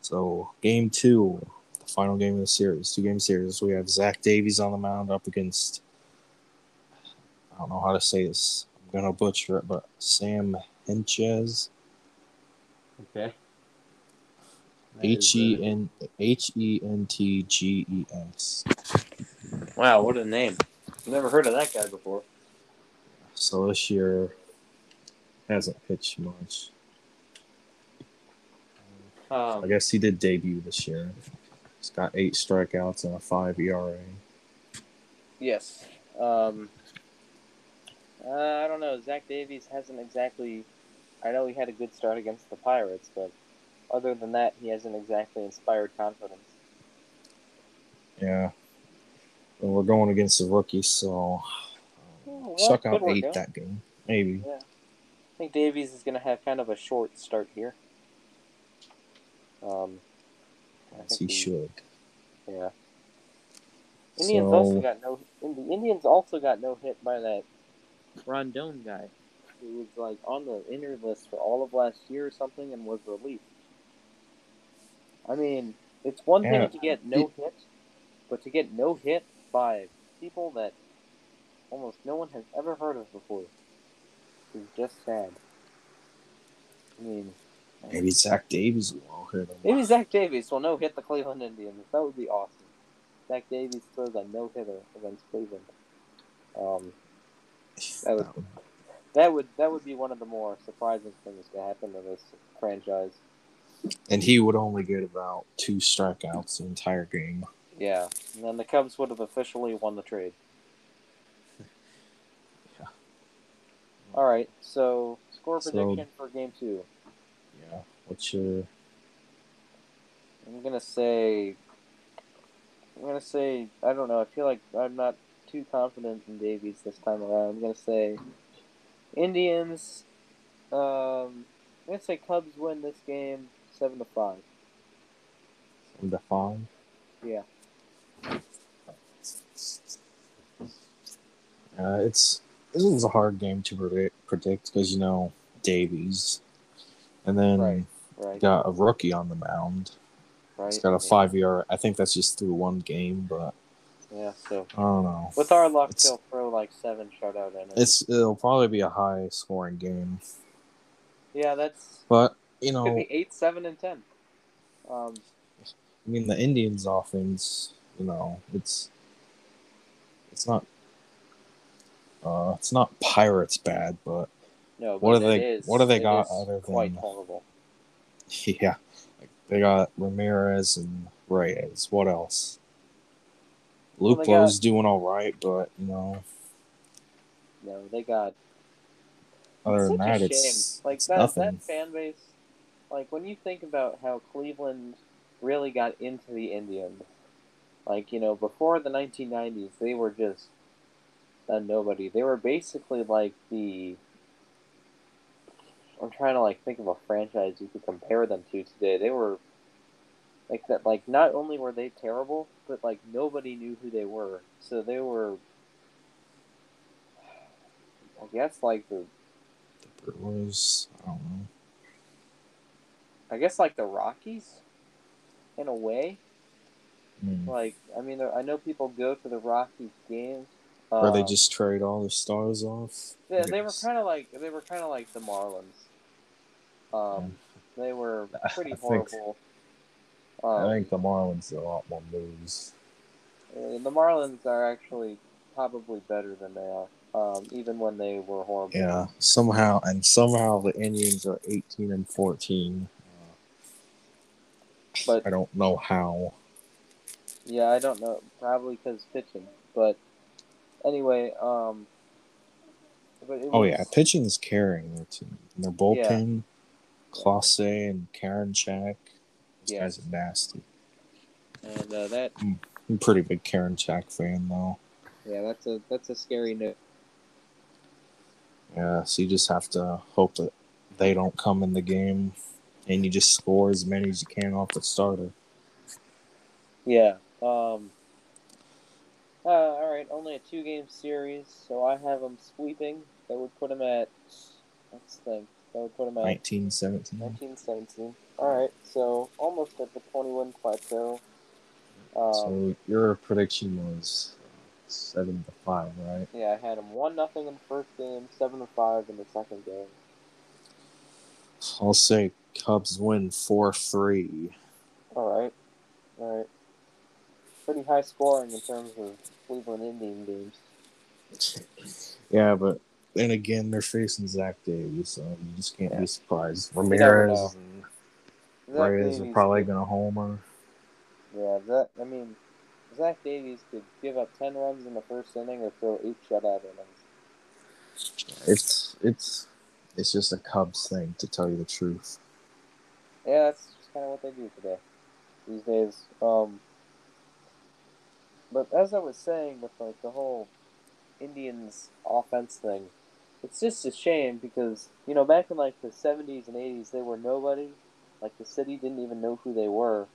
Speaker 1: So game two, the final game of the series, two game series. We have Zach Davies on the mound up against. I don't know how to say this. I'm gonna butcher it, but Sam Hentges.
Speaker 2: Okay. That
Speaker 1: H E N H E N T G E S.
Speaker 2: uh, Wow, what a name! Never heard of that guy before.
Speaker 1: So this year hasn't pitched much.
Speaker 2: Um,
Speaker 1: I guess he did debut this year. He's got eight strikeouts and a five ERA.
Speaker 2: Yes. Um, uh, I don't know. Zach Davies hasn't exactly. I know he had a good start against the Pirates, but other than that, he hasn't exactly inspired confidence.
Speaker 1: Yeah. And we're going against the rookie, so
Speaker 2: well,
Speaker 1: struck
Speaker 2: could
Speaker 1: out eight
Speaker 2: out.
Speaker 1: that game. Maybe.
Speaker 2: I think Davies is going to have kind of a short start here. Um,
Speaker 1: As
Speaker 2: think
Speaker 1: he should.
Speaker 2: Yeah. Indians also got no. The Indians also got no hit by that Rodon guy, who was like on the inner list for all of last year or something, and was released. I mean, it's one
Speaker 1: Yeah.
Speaker 2: thing to get no hit, but to get no hit by people that almost no one has ever heard of before It's just sad. I mean,
Speaker 1: maybe Zach Davies will hit him.
Speaker 2: Maybe Zach Davies will no hit the Cleveland Indians. That would be awesome. Zach Davies throws a no hitter against Cleveland. Um, that would that would that would be one of the more surprising things to happen to this franchise.
Speaker 1: And he would only get about two strikeouts the entire game.
Speaker 2: Yeah, and then the Cubs would have officially won the trade. All right, so score
Speaker 1: So-
Speaker 2: prediction for Game Two.
Speaker 1: Yeah. What's your
Speaker 2: I'm gonna say. I'm gonna say I don't know. I feel like I'm not too confident in Davies this time around. I'm gonna say Indians. Um, I'm gonna say Cubs win this game seven to five.
Speaker 1: the five?
Speaker 2: Yeah.
Speaker 1: Uh, it's this was a hard game to predict predict because you know Davies, and then
Speaker 2: Right. Right.
Speaker 1: got a rookie on the mound.
Speaker 2: Right.
Speaker 1: He's got a five year. I think that's just through one game, but
Speaker 2: Yeah. So
Speaker 1: I don't know.
Speaker 2: with our luck,
Speaker 1: It's-
Speaker 2: they'll throw like seven shutout innings.
Speaker 1: It's it'll probably be a high scoring game,
Speaker 2: yeah, that's
Speaker 1: but you
Speaker 2: could
Speaker 1: know,
Speaker 2: be eight, seven, and ten. Um,
Speaker 1: I mean the Indians' offense. You know, it's it's not. Uh, it's not Pirates bad, but
Speaker 2: no.
Speaker 1: What
Speaker 2: but
Speaker 1: do they-
Speaker 2: is-
Speaker 1: what do they got other
Speaker 2: quite
Speaker 1: than-
Speaker 2: horrible?
Speaker 1: yeah, like they got Ramirez and Reyes. What else?
Speaker 2: Well,
Speaker 1: Luplow's doing all right, but you know,
Speaker 2: No, they got
Speaker 1: other than that, it's.
Speaker 2: Like
Speaker 1: it's
Speaker 2: that
Speaker 1: nothing.
Speaker 2: that fan base. Like when you think about how Cleveland really got into the Indians, like you know before the 1990s, they were just a nobody. They were basically like the. I'm trying to like think of a franchise you could compare them to today. They were like that. Like not only were they terrible, but like nobody knew who they were. So they were. I guess like the
Speaker 1: The I don't know.
Speaker 2: I guess like the Rockies, in a way.
Speaker 1: Hmm.
Speaker 2: Like I mean, I know people go to the Rockies games.
Speaker 1: Where they
Speaker 2: um,
Speaker 1: just trade all their stars off. I
Speaker 2: they, they were kind of like they were kind of like the Marlins. Um, they were pretty
Speaker 1: I think-
Speaker 2: horrible.
Speaker 1: I
Speaker 2: Um,
Speaker 1: think the Marlins are a lot more moves.
Speaker 2: uh, the Marlins are actually probably better than they are, um, even when they were horrible.
Speaker 1: Yeah, somehow, and somehow the Indians are 18 and 14. Uh,
Speaker 2: But-
Speaker 1: I don't know how.
Speaker 2: Yeah, I don't know. Probably because pitching, but anyway, um.
Speaker 1: Oh
Speaker 2: was,
Speaker 1: yeah, pitching is carrying their team. And their bullpen, Clase and Karinchak. Those
Speaker 2: Yeah.
Speaker 1: guys are nasty.
Speaker 2: and uh, that
Speaker 1: I'm a pretty big Karinchak fan though.
Speaker 2: yeah, that's a that's a scary note.
Speaker 1: Yeah, so you just have to hope that they don't come in the game, and you just score as many as you can off the starter.
Speaker 2: Yeah. Um. Uh, all right, only a two-game series, so I have them sweeping. That would put them at. Let's think. That would put them at
Speaker 1: 19, 17.
Speaker 2: 19, 17. All right, so almost at the 21 plateau. Um,
Speaker 1: So your prediction was seven to five, right?
Speaker 2: yeah, I had them one nothing in the first game, seven to five in the second game.
Speaker 1: I'll say Cubs win four three.
Speaker 2: All right, all right. Pretty high scoring in terms of Cleveland Indian games.
Speaker 1: Yeah, but then again, they're facing Zach Davies, so you just can't
Speaker 2: Yeah.
Speaker 1: be surprised. Ramirez
Speaker 2: know.
Speaker 1: and
Speaker 2: Zach
Speaker 1: Reyes are probably gonna homer.
Speaker 2: Yeah, that I mean, Zach Davies could give up ten runs in the first inning or throw eight shutout innings.
Speaker 1: It's it's it's just a Cubs thing, to tell you the truth.
Speaker 2: Yeah, that's just kind of what they do today, these days. Um, but as I was saying with like the whole Indians offense thing, it's just a shame because you know back in like the seventies and eighties they were nobody, like the city didn't even know who they were,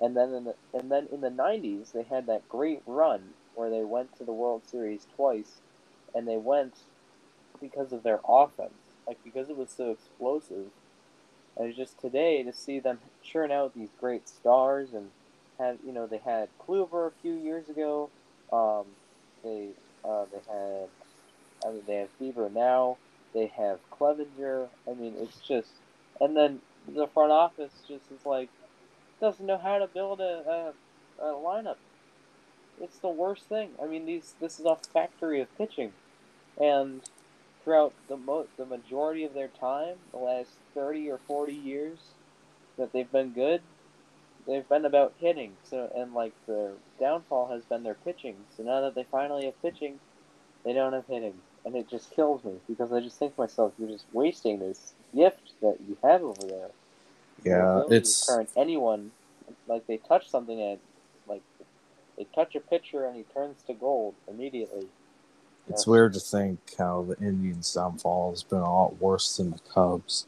Speaker 2: and then in the and then in the nineties they had that great run where they went to the World Series twice, and they went because of their offense, like because it was so explosive. And it's just today to see them churn out these great stars and have you know they had Kluber a few years ago. Um, they uh, they had I mean they have Bieber now. They have Clevinger. I mean it's just and then the front office just is like doesn't know how to build a, a, a lineup. It's the worst thing. I mean, these this is a factory of pitching, and throughout the mo- the majority of their time, the last thirty or forty years that they've been good, they've been about hitting. So and like the downfall has been their pitching. So now that they finally have pitching, they don't have hitting, and it just kills me because I just think to myself, you're just wasting this gift that you have over there.
Speaker 1: Yeah, it's
Speaker 2: turn anyone like they touch something and like they touch a pitcher and he turns to gold immediately.
Speaker 1: It's weird to think how the Indians' downfall has been a lot worse than the Cubs.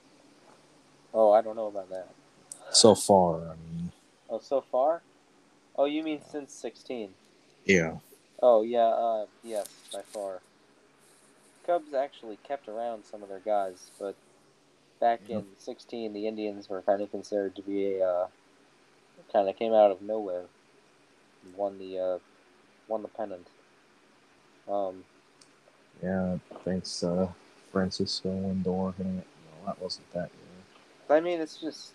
Speaker 2: Oh, I don't know about that.
Speaker 1: So far, I mean.
Speaker 2: Oh, so far? Oh, you mean since 16?
Speaker 1: Yeah.
Speaker 2: Oh, yeah, uh, yes, by far. Cubs actually kept around some of their guys, but back in 16, the Indians were kind of considered to be a, uh, kind of came out of nowhere. Won the, uh, won the pennant. Um,
Speaker 1: yeah, thanks, uh, Francisco Lindor. No, that wasn't that year.
Speaker 2: I mean, it's just.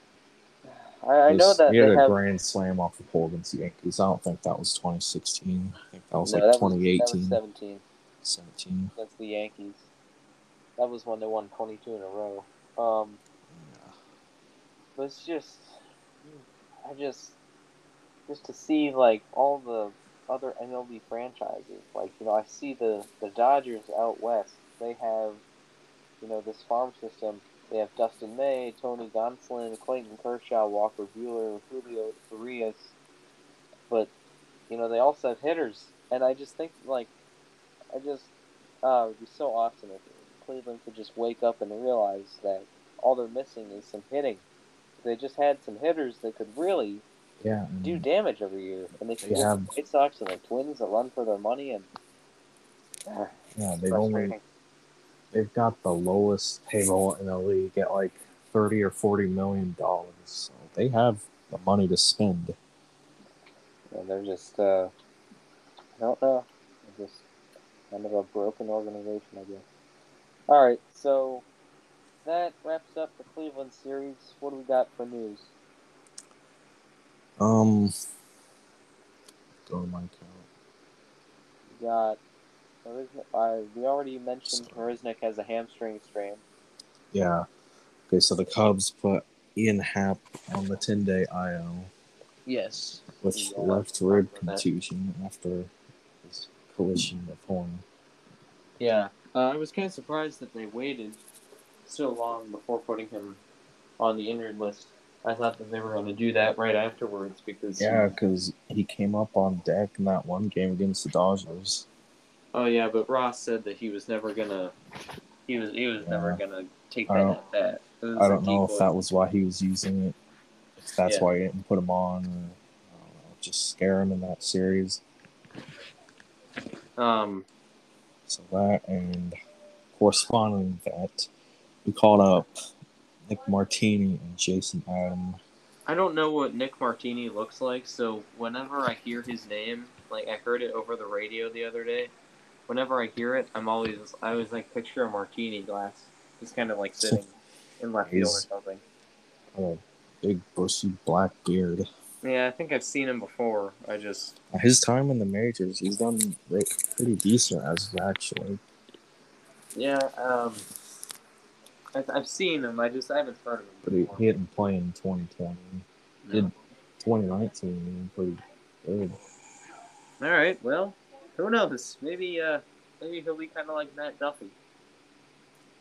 Speaker 2: I, I know that
Speaker 1: he had a
Speaker 2: have,
Speaker 1: grand slam off the pole against the Yankees. I don't think that was 2016. I think that was
Speaker 2: no,
Speaker 1: like
Speaker 2: that was-
Speaker 1: 2018,
Speaker 2: that was 17
Speaker 1: 17.
Speaker 2: against the Yankees. That was when they won 22 in a row. Um, but it's just, I just, just to see like all the other MLB franchises. Like you know, I see the the Dodgers out west. They have, you know, this farm system. They have Dustin May, Tony Gonsolin, Clayton Kershaw, Walker Buehler, Julio Urias. But you know, they also have hitters, and I just think like, I just, uh, it would be so awesome if Cleveland could just wake up and realize that all they're missing is some hitting. If they just had some hitters that could really
Speaker 1: Yeah.
Speaker 2: do damage every year, and they could
Speaker 1: They
Speaker 2: get
Speaker 1: have-
Speaker 2: the White Sox and the Twins that run for their money, and ah,
Speaker 1: Yeah, they've only. They've got the lowest payroll in the league at like thirty or forty million dollars. So they have the money to spend.
Speaker 2: and they're just uh, I don't know, they're just kind of a broken organization, I guess. All right, so that wraps up the Cleveland series. What do we got for news?
Speaker 1: Um, go to my account.
Speaker 2: We got uh, we already mentioned Marisnick has a hamstring strain.
Speaker 1: Yeah. Okay, so the Cubs put Ian Happ on the ten day IL
Speaker 2: Yes.
Speaker 1: with
Speaker 2: Yeah,
Speaker 1: left rib
Speaker 2: about that.
Speaker 1: contusion after his collision with Horn.
Speaker 2: Yeah, uh, I was kind of surprised that they waited so long before putting him on the injured list. I thought that they were going to do that right afterwards because
Speaker 1: Yeah, because he came up on deck in that one game against the Dodgers.
Speaker 2: Oh yeah, but Ross said that he was never gonna. He was he was never gonna take
Speaker 1: I
Speaker 2: that
Speaker 1: don't-
Speaker 2: at bat. It was
Speaker 1: I don't know if that was why he was using it. If that's
Speaker 2: Yeah.
Speaker 1: why he didn't put him on, or I don't know, just scare him in that series.
Speaker 2: Um.
Speaker 1: So that and corresponding that, we called up Nick Martini and Jason Adam.
Speaker 2: I don't know what Nick Martini looks like, so whenever I hear his name, like I heard it over the radio the other day, whenever I hear it, I'm always I always like picture a martini glass, just kind of like sitting in left field or something.
Speaker 1: A big bushy black beard.
Speaker 2: Yeah, I think I've seen him before. I just
Speaker 1: His time in the majors, he's done re- pretty decent as actually.
Speaker 2: yeah, um, I, I've seen him. I just I haven't heard of him.
Speaker 1: But he,
Speaker 2: before.
Speaker 1: he didn't play in 2020.
Speaker 2: No.
Speaker 1: Did 2019 pretty good.
Speaker 2: All right. Well, who knows? Maybe uh, maybe he'll be kind of like Matt Duffy.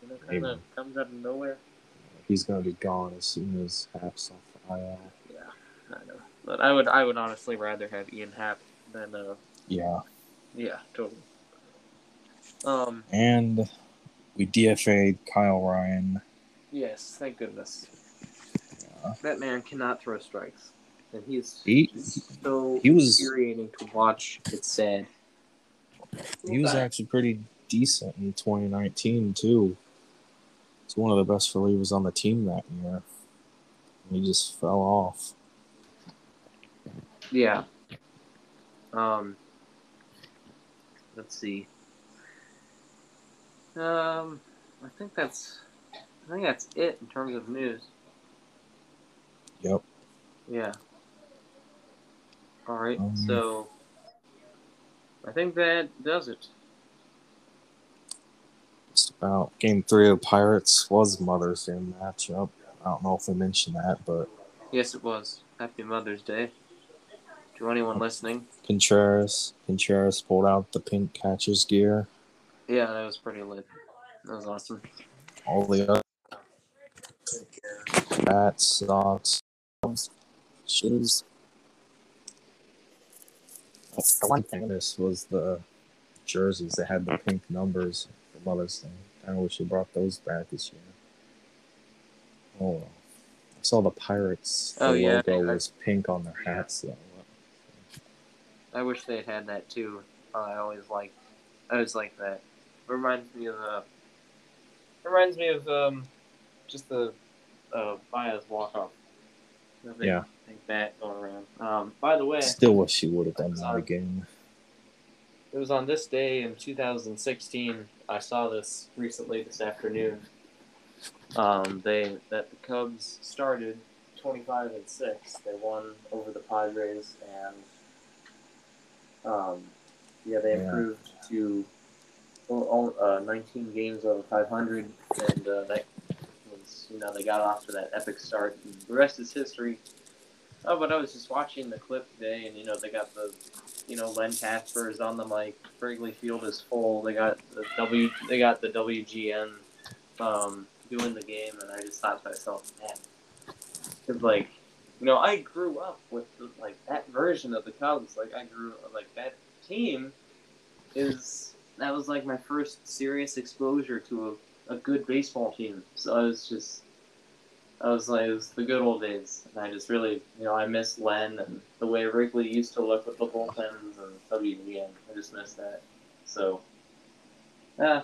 Speaker 2: You know, kind of comes out of nowhere.
Speaker 1: He's gonna be gone as soon as Happ's off the IL.
Speaker 2: Yeah, I know. But I would I would honestly rather have Ian Happ than uh,
Speaker 1: Yeah,
Speaker 2: yeah, totally. Um.
Speaker 1: and we DFA'd Kyle Ryan.
Speaker 2: Yes. Thank goodness.
Speaker 1: Yeah.
Speaker 2: That man cannot throw strikes, and he's
Speaker 1: He
Speaker 2: so
Speaker 1: he was
Speaker 2: infuriating to watch. It's sad.
Speaker 1: He was actually pretty decent in 2019 too. He's one of the best relievers on the team that year. He just fell off.
Speaker 2: Yeah. Um. Let's see. Um, I think that's, I think that's it in terms of news.
Speaker 1: Yep.
Speaker 2: Yeah. All right.
Speaker 1: Um,
Speaker 2: so I think that does it.
Speaker 1: Just about game three of Pirates was Mother's Day matchup. I don't know if we mentioned that, but
Speaker 2: Yes, it was. Happy Mother's Day. To anyone listening.
Speaker 1: Contreras Contreras pulled out the pink catcher's gear.
Speaker 2: Yeah, that was pretty lit. That was awesome.
Speaker 1: All the other bats, socks, shoes. The one thing this was the jerseys that had the pink numbers for Mother's Day. I wish they brought those back this year. Oh. I saw the Pirates. The
Speaker 2: Oh, yeah.
Speaker 1: logo was pink on their hats though.
Speaker 2: I wish they had had that too. Uh, I always like, I always like that. Reminds me of uh, reminds me of um, just the uh, Baez walk off.
Speaker 1: Yeah.
Speaker 2: Think that going around. Um, by the way,
Speaker 1: Still wish she would have done that again.
Speaker 2: it was on this day in 2016. I saw this recently this afternoon. Um, they that the Cubs started 25 and six. They won over the Padres and um, yeah, they
Speaker 1: Yeah.
Speaker 2: improved to well, uh, 19 games over 500, and uh, that you know they got off to that epic start. And the rest is history. Oh, but I was just watching the clip today, and you know they got the you know Len Kasper is on the mic. Wrigley Field is full. They got the W. They got the WGN um, doing the game, and I just thought to myself, man, 'cause, like you know I grew up with like that version of the Cubs. Like I grew like that team is that was like my first serious exposure to a, a good baseball team. So I was just I was like it was the good old days, and I just really you know I miss Len and the way Wrigley used to look with the bullpens and WGN. I just miss that. So yeah,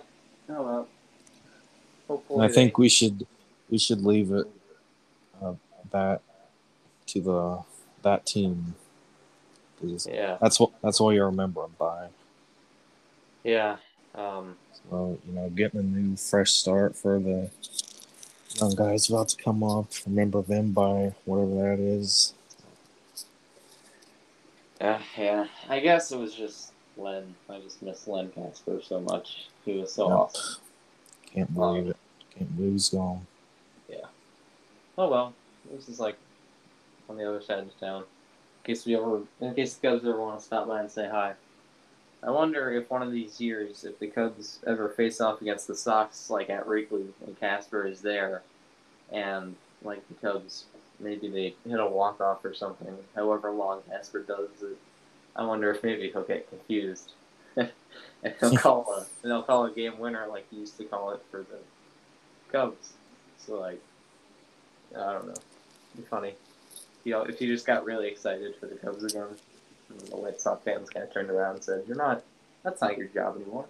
Speaker 2: oh well. Hopefully
Speaker 1: I
Speaker 2: they-
Speaker 1: think we should we should leave it uh, that to the that team. 'Cause
Speaker 2: yeah
Speaker 1: That's what that's all you remember them by.
Speaker 2: yeah um,
Speaker 1: So you know, getting a new fresh start for the young guys about to come up. Remember them by whatever that is.
Speaker 2: yeah yeah. I guess it was just Len. I just miss Len Kasper so much. He was so
Speaker 1: Yep.
Speaker 2: awesome.
Speaker 1: Can't um, believe it. Can't believe he's gone. Yeah.
Speaker 2: Oh well, this is like on the other side of town. In case we ever, in case the Cubs ever want to stop by and say hi. I wonder if one of these years, if the Cubs ever face off against the Sox, like at Wrigley, and Kasper is there, and like the Cubs, maybe they hit a walk off or something. However long Kasper does it, I wonder if maybe he'll get confused, and he'll call a, and he'll call a game winner like he used to call it for the Cubs. So like. I don't know. It'd be funny. You know, if you just got really excited for the Cubs again, and the White Sox fans kind of turned around and said, "You're not. That's not your job anymore."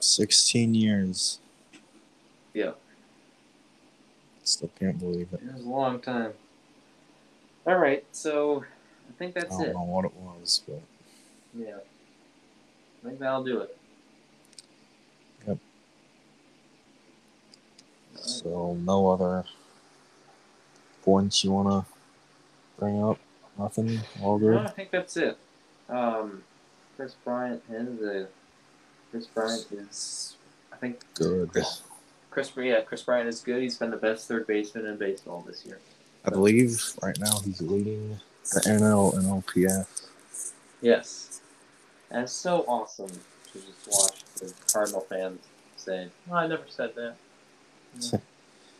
Speaker 1: Sixteen years.
Speaker 2: Yeah,
Speaker 1: Still can't believe it.
Speaker 2: it was a long time. All right, so I think that's it.
Speaker 1: I don't
Speaker 2: it.
Speaker 1: know what it was, but
Speaker 2: Yeah, Maybe I think that'll do it.
Speaker 1: Yep.
Speaker 2: Right.
Speaker 1: so no other points you wanna bring up? Nothing? All
Speaker 2: No. I think that's it. Um, Kris Bryant is a. Kris Bryant is. I think
Speaker 1: Good.
Speaker 2: Kris. Kris, yeah, Kris Bryant is good. He's been the best third baseman in baseball this year.
Speaker 1: I believe right now he's leading the NL and OPS.
Speaker 2: Yes. And it's so awesome to just watch the Cardinal fans say, oh, I never said that.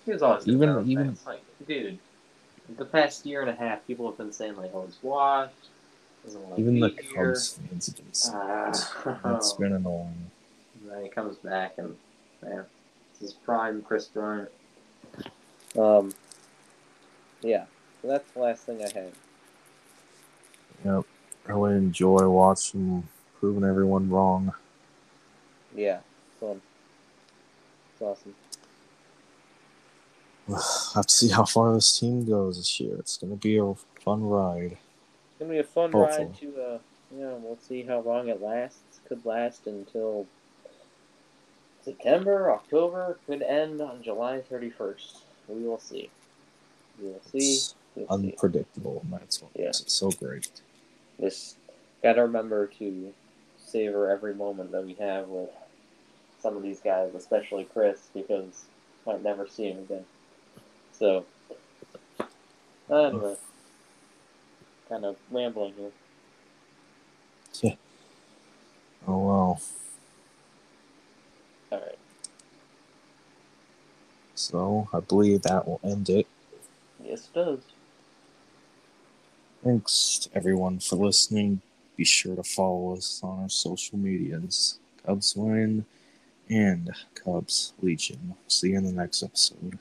Speaker 2: He was always
Speaker 1: Even-
Speaker 2: even,
Speaker 1: even-
Speaker 2: like, dude, the past year and a half, people have been saying like, oh, it's washed. Doesn't want to
Speaker 1: Even the. Cubs fans have been saying
Speaker 2: Ah.
Speaker 1: It's been annoying.
Speaker 2: And then he comes back and man, this is prime Kris Bryant. Um, yeah. So that's the last thing I had.
Speaker 1: Yep. Really enjoy watching proving everyone wrong.
Speaker 2: Yeah, fun. It's awesome.
Speaker 1: have to see how far this team goes this year. It's gonna be a fun ride.
Speaker 2: It's gonna be a fun
Speaker 1: Hopefully.
Speaker 2: ride to uh yeah, we'll see how long it lasts. Could last until September, October, could end on July thirty first. We will see. See.
Speaker 1: It's
Speaker 2: You'll see.
Speaker 1: unpredictable, and that's what
Speaker 2: Yeah.
Speaker 1: makes it so great.
Speaker 2: Just gotta remember to savor every moment that we have with some of these guys, especially Kris, because might never see him again. So, anyway, kind of rambling here. Yeah.
Speaker 1: Oh well.
Speaker 2: All right.
Speaker 1: So I believe that will end it.
Speaker 2: Yes, it does.
Speaker 1: Thanks to everyone for listening. Be sure to follow us on our social medias. Cubs Win and Cubs Legion. See you in the next episode.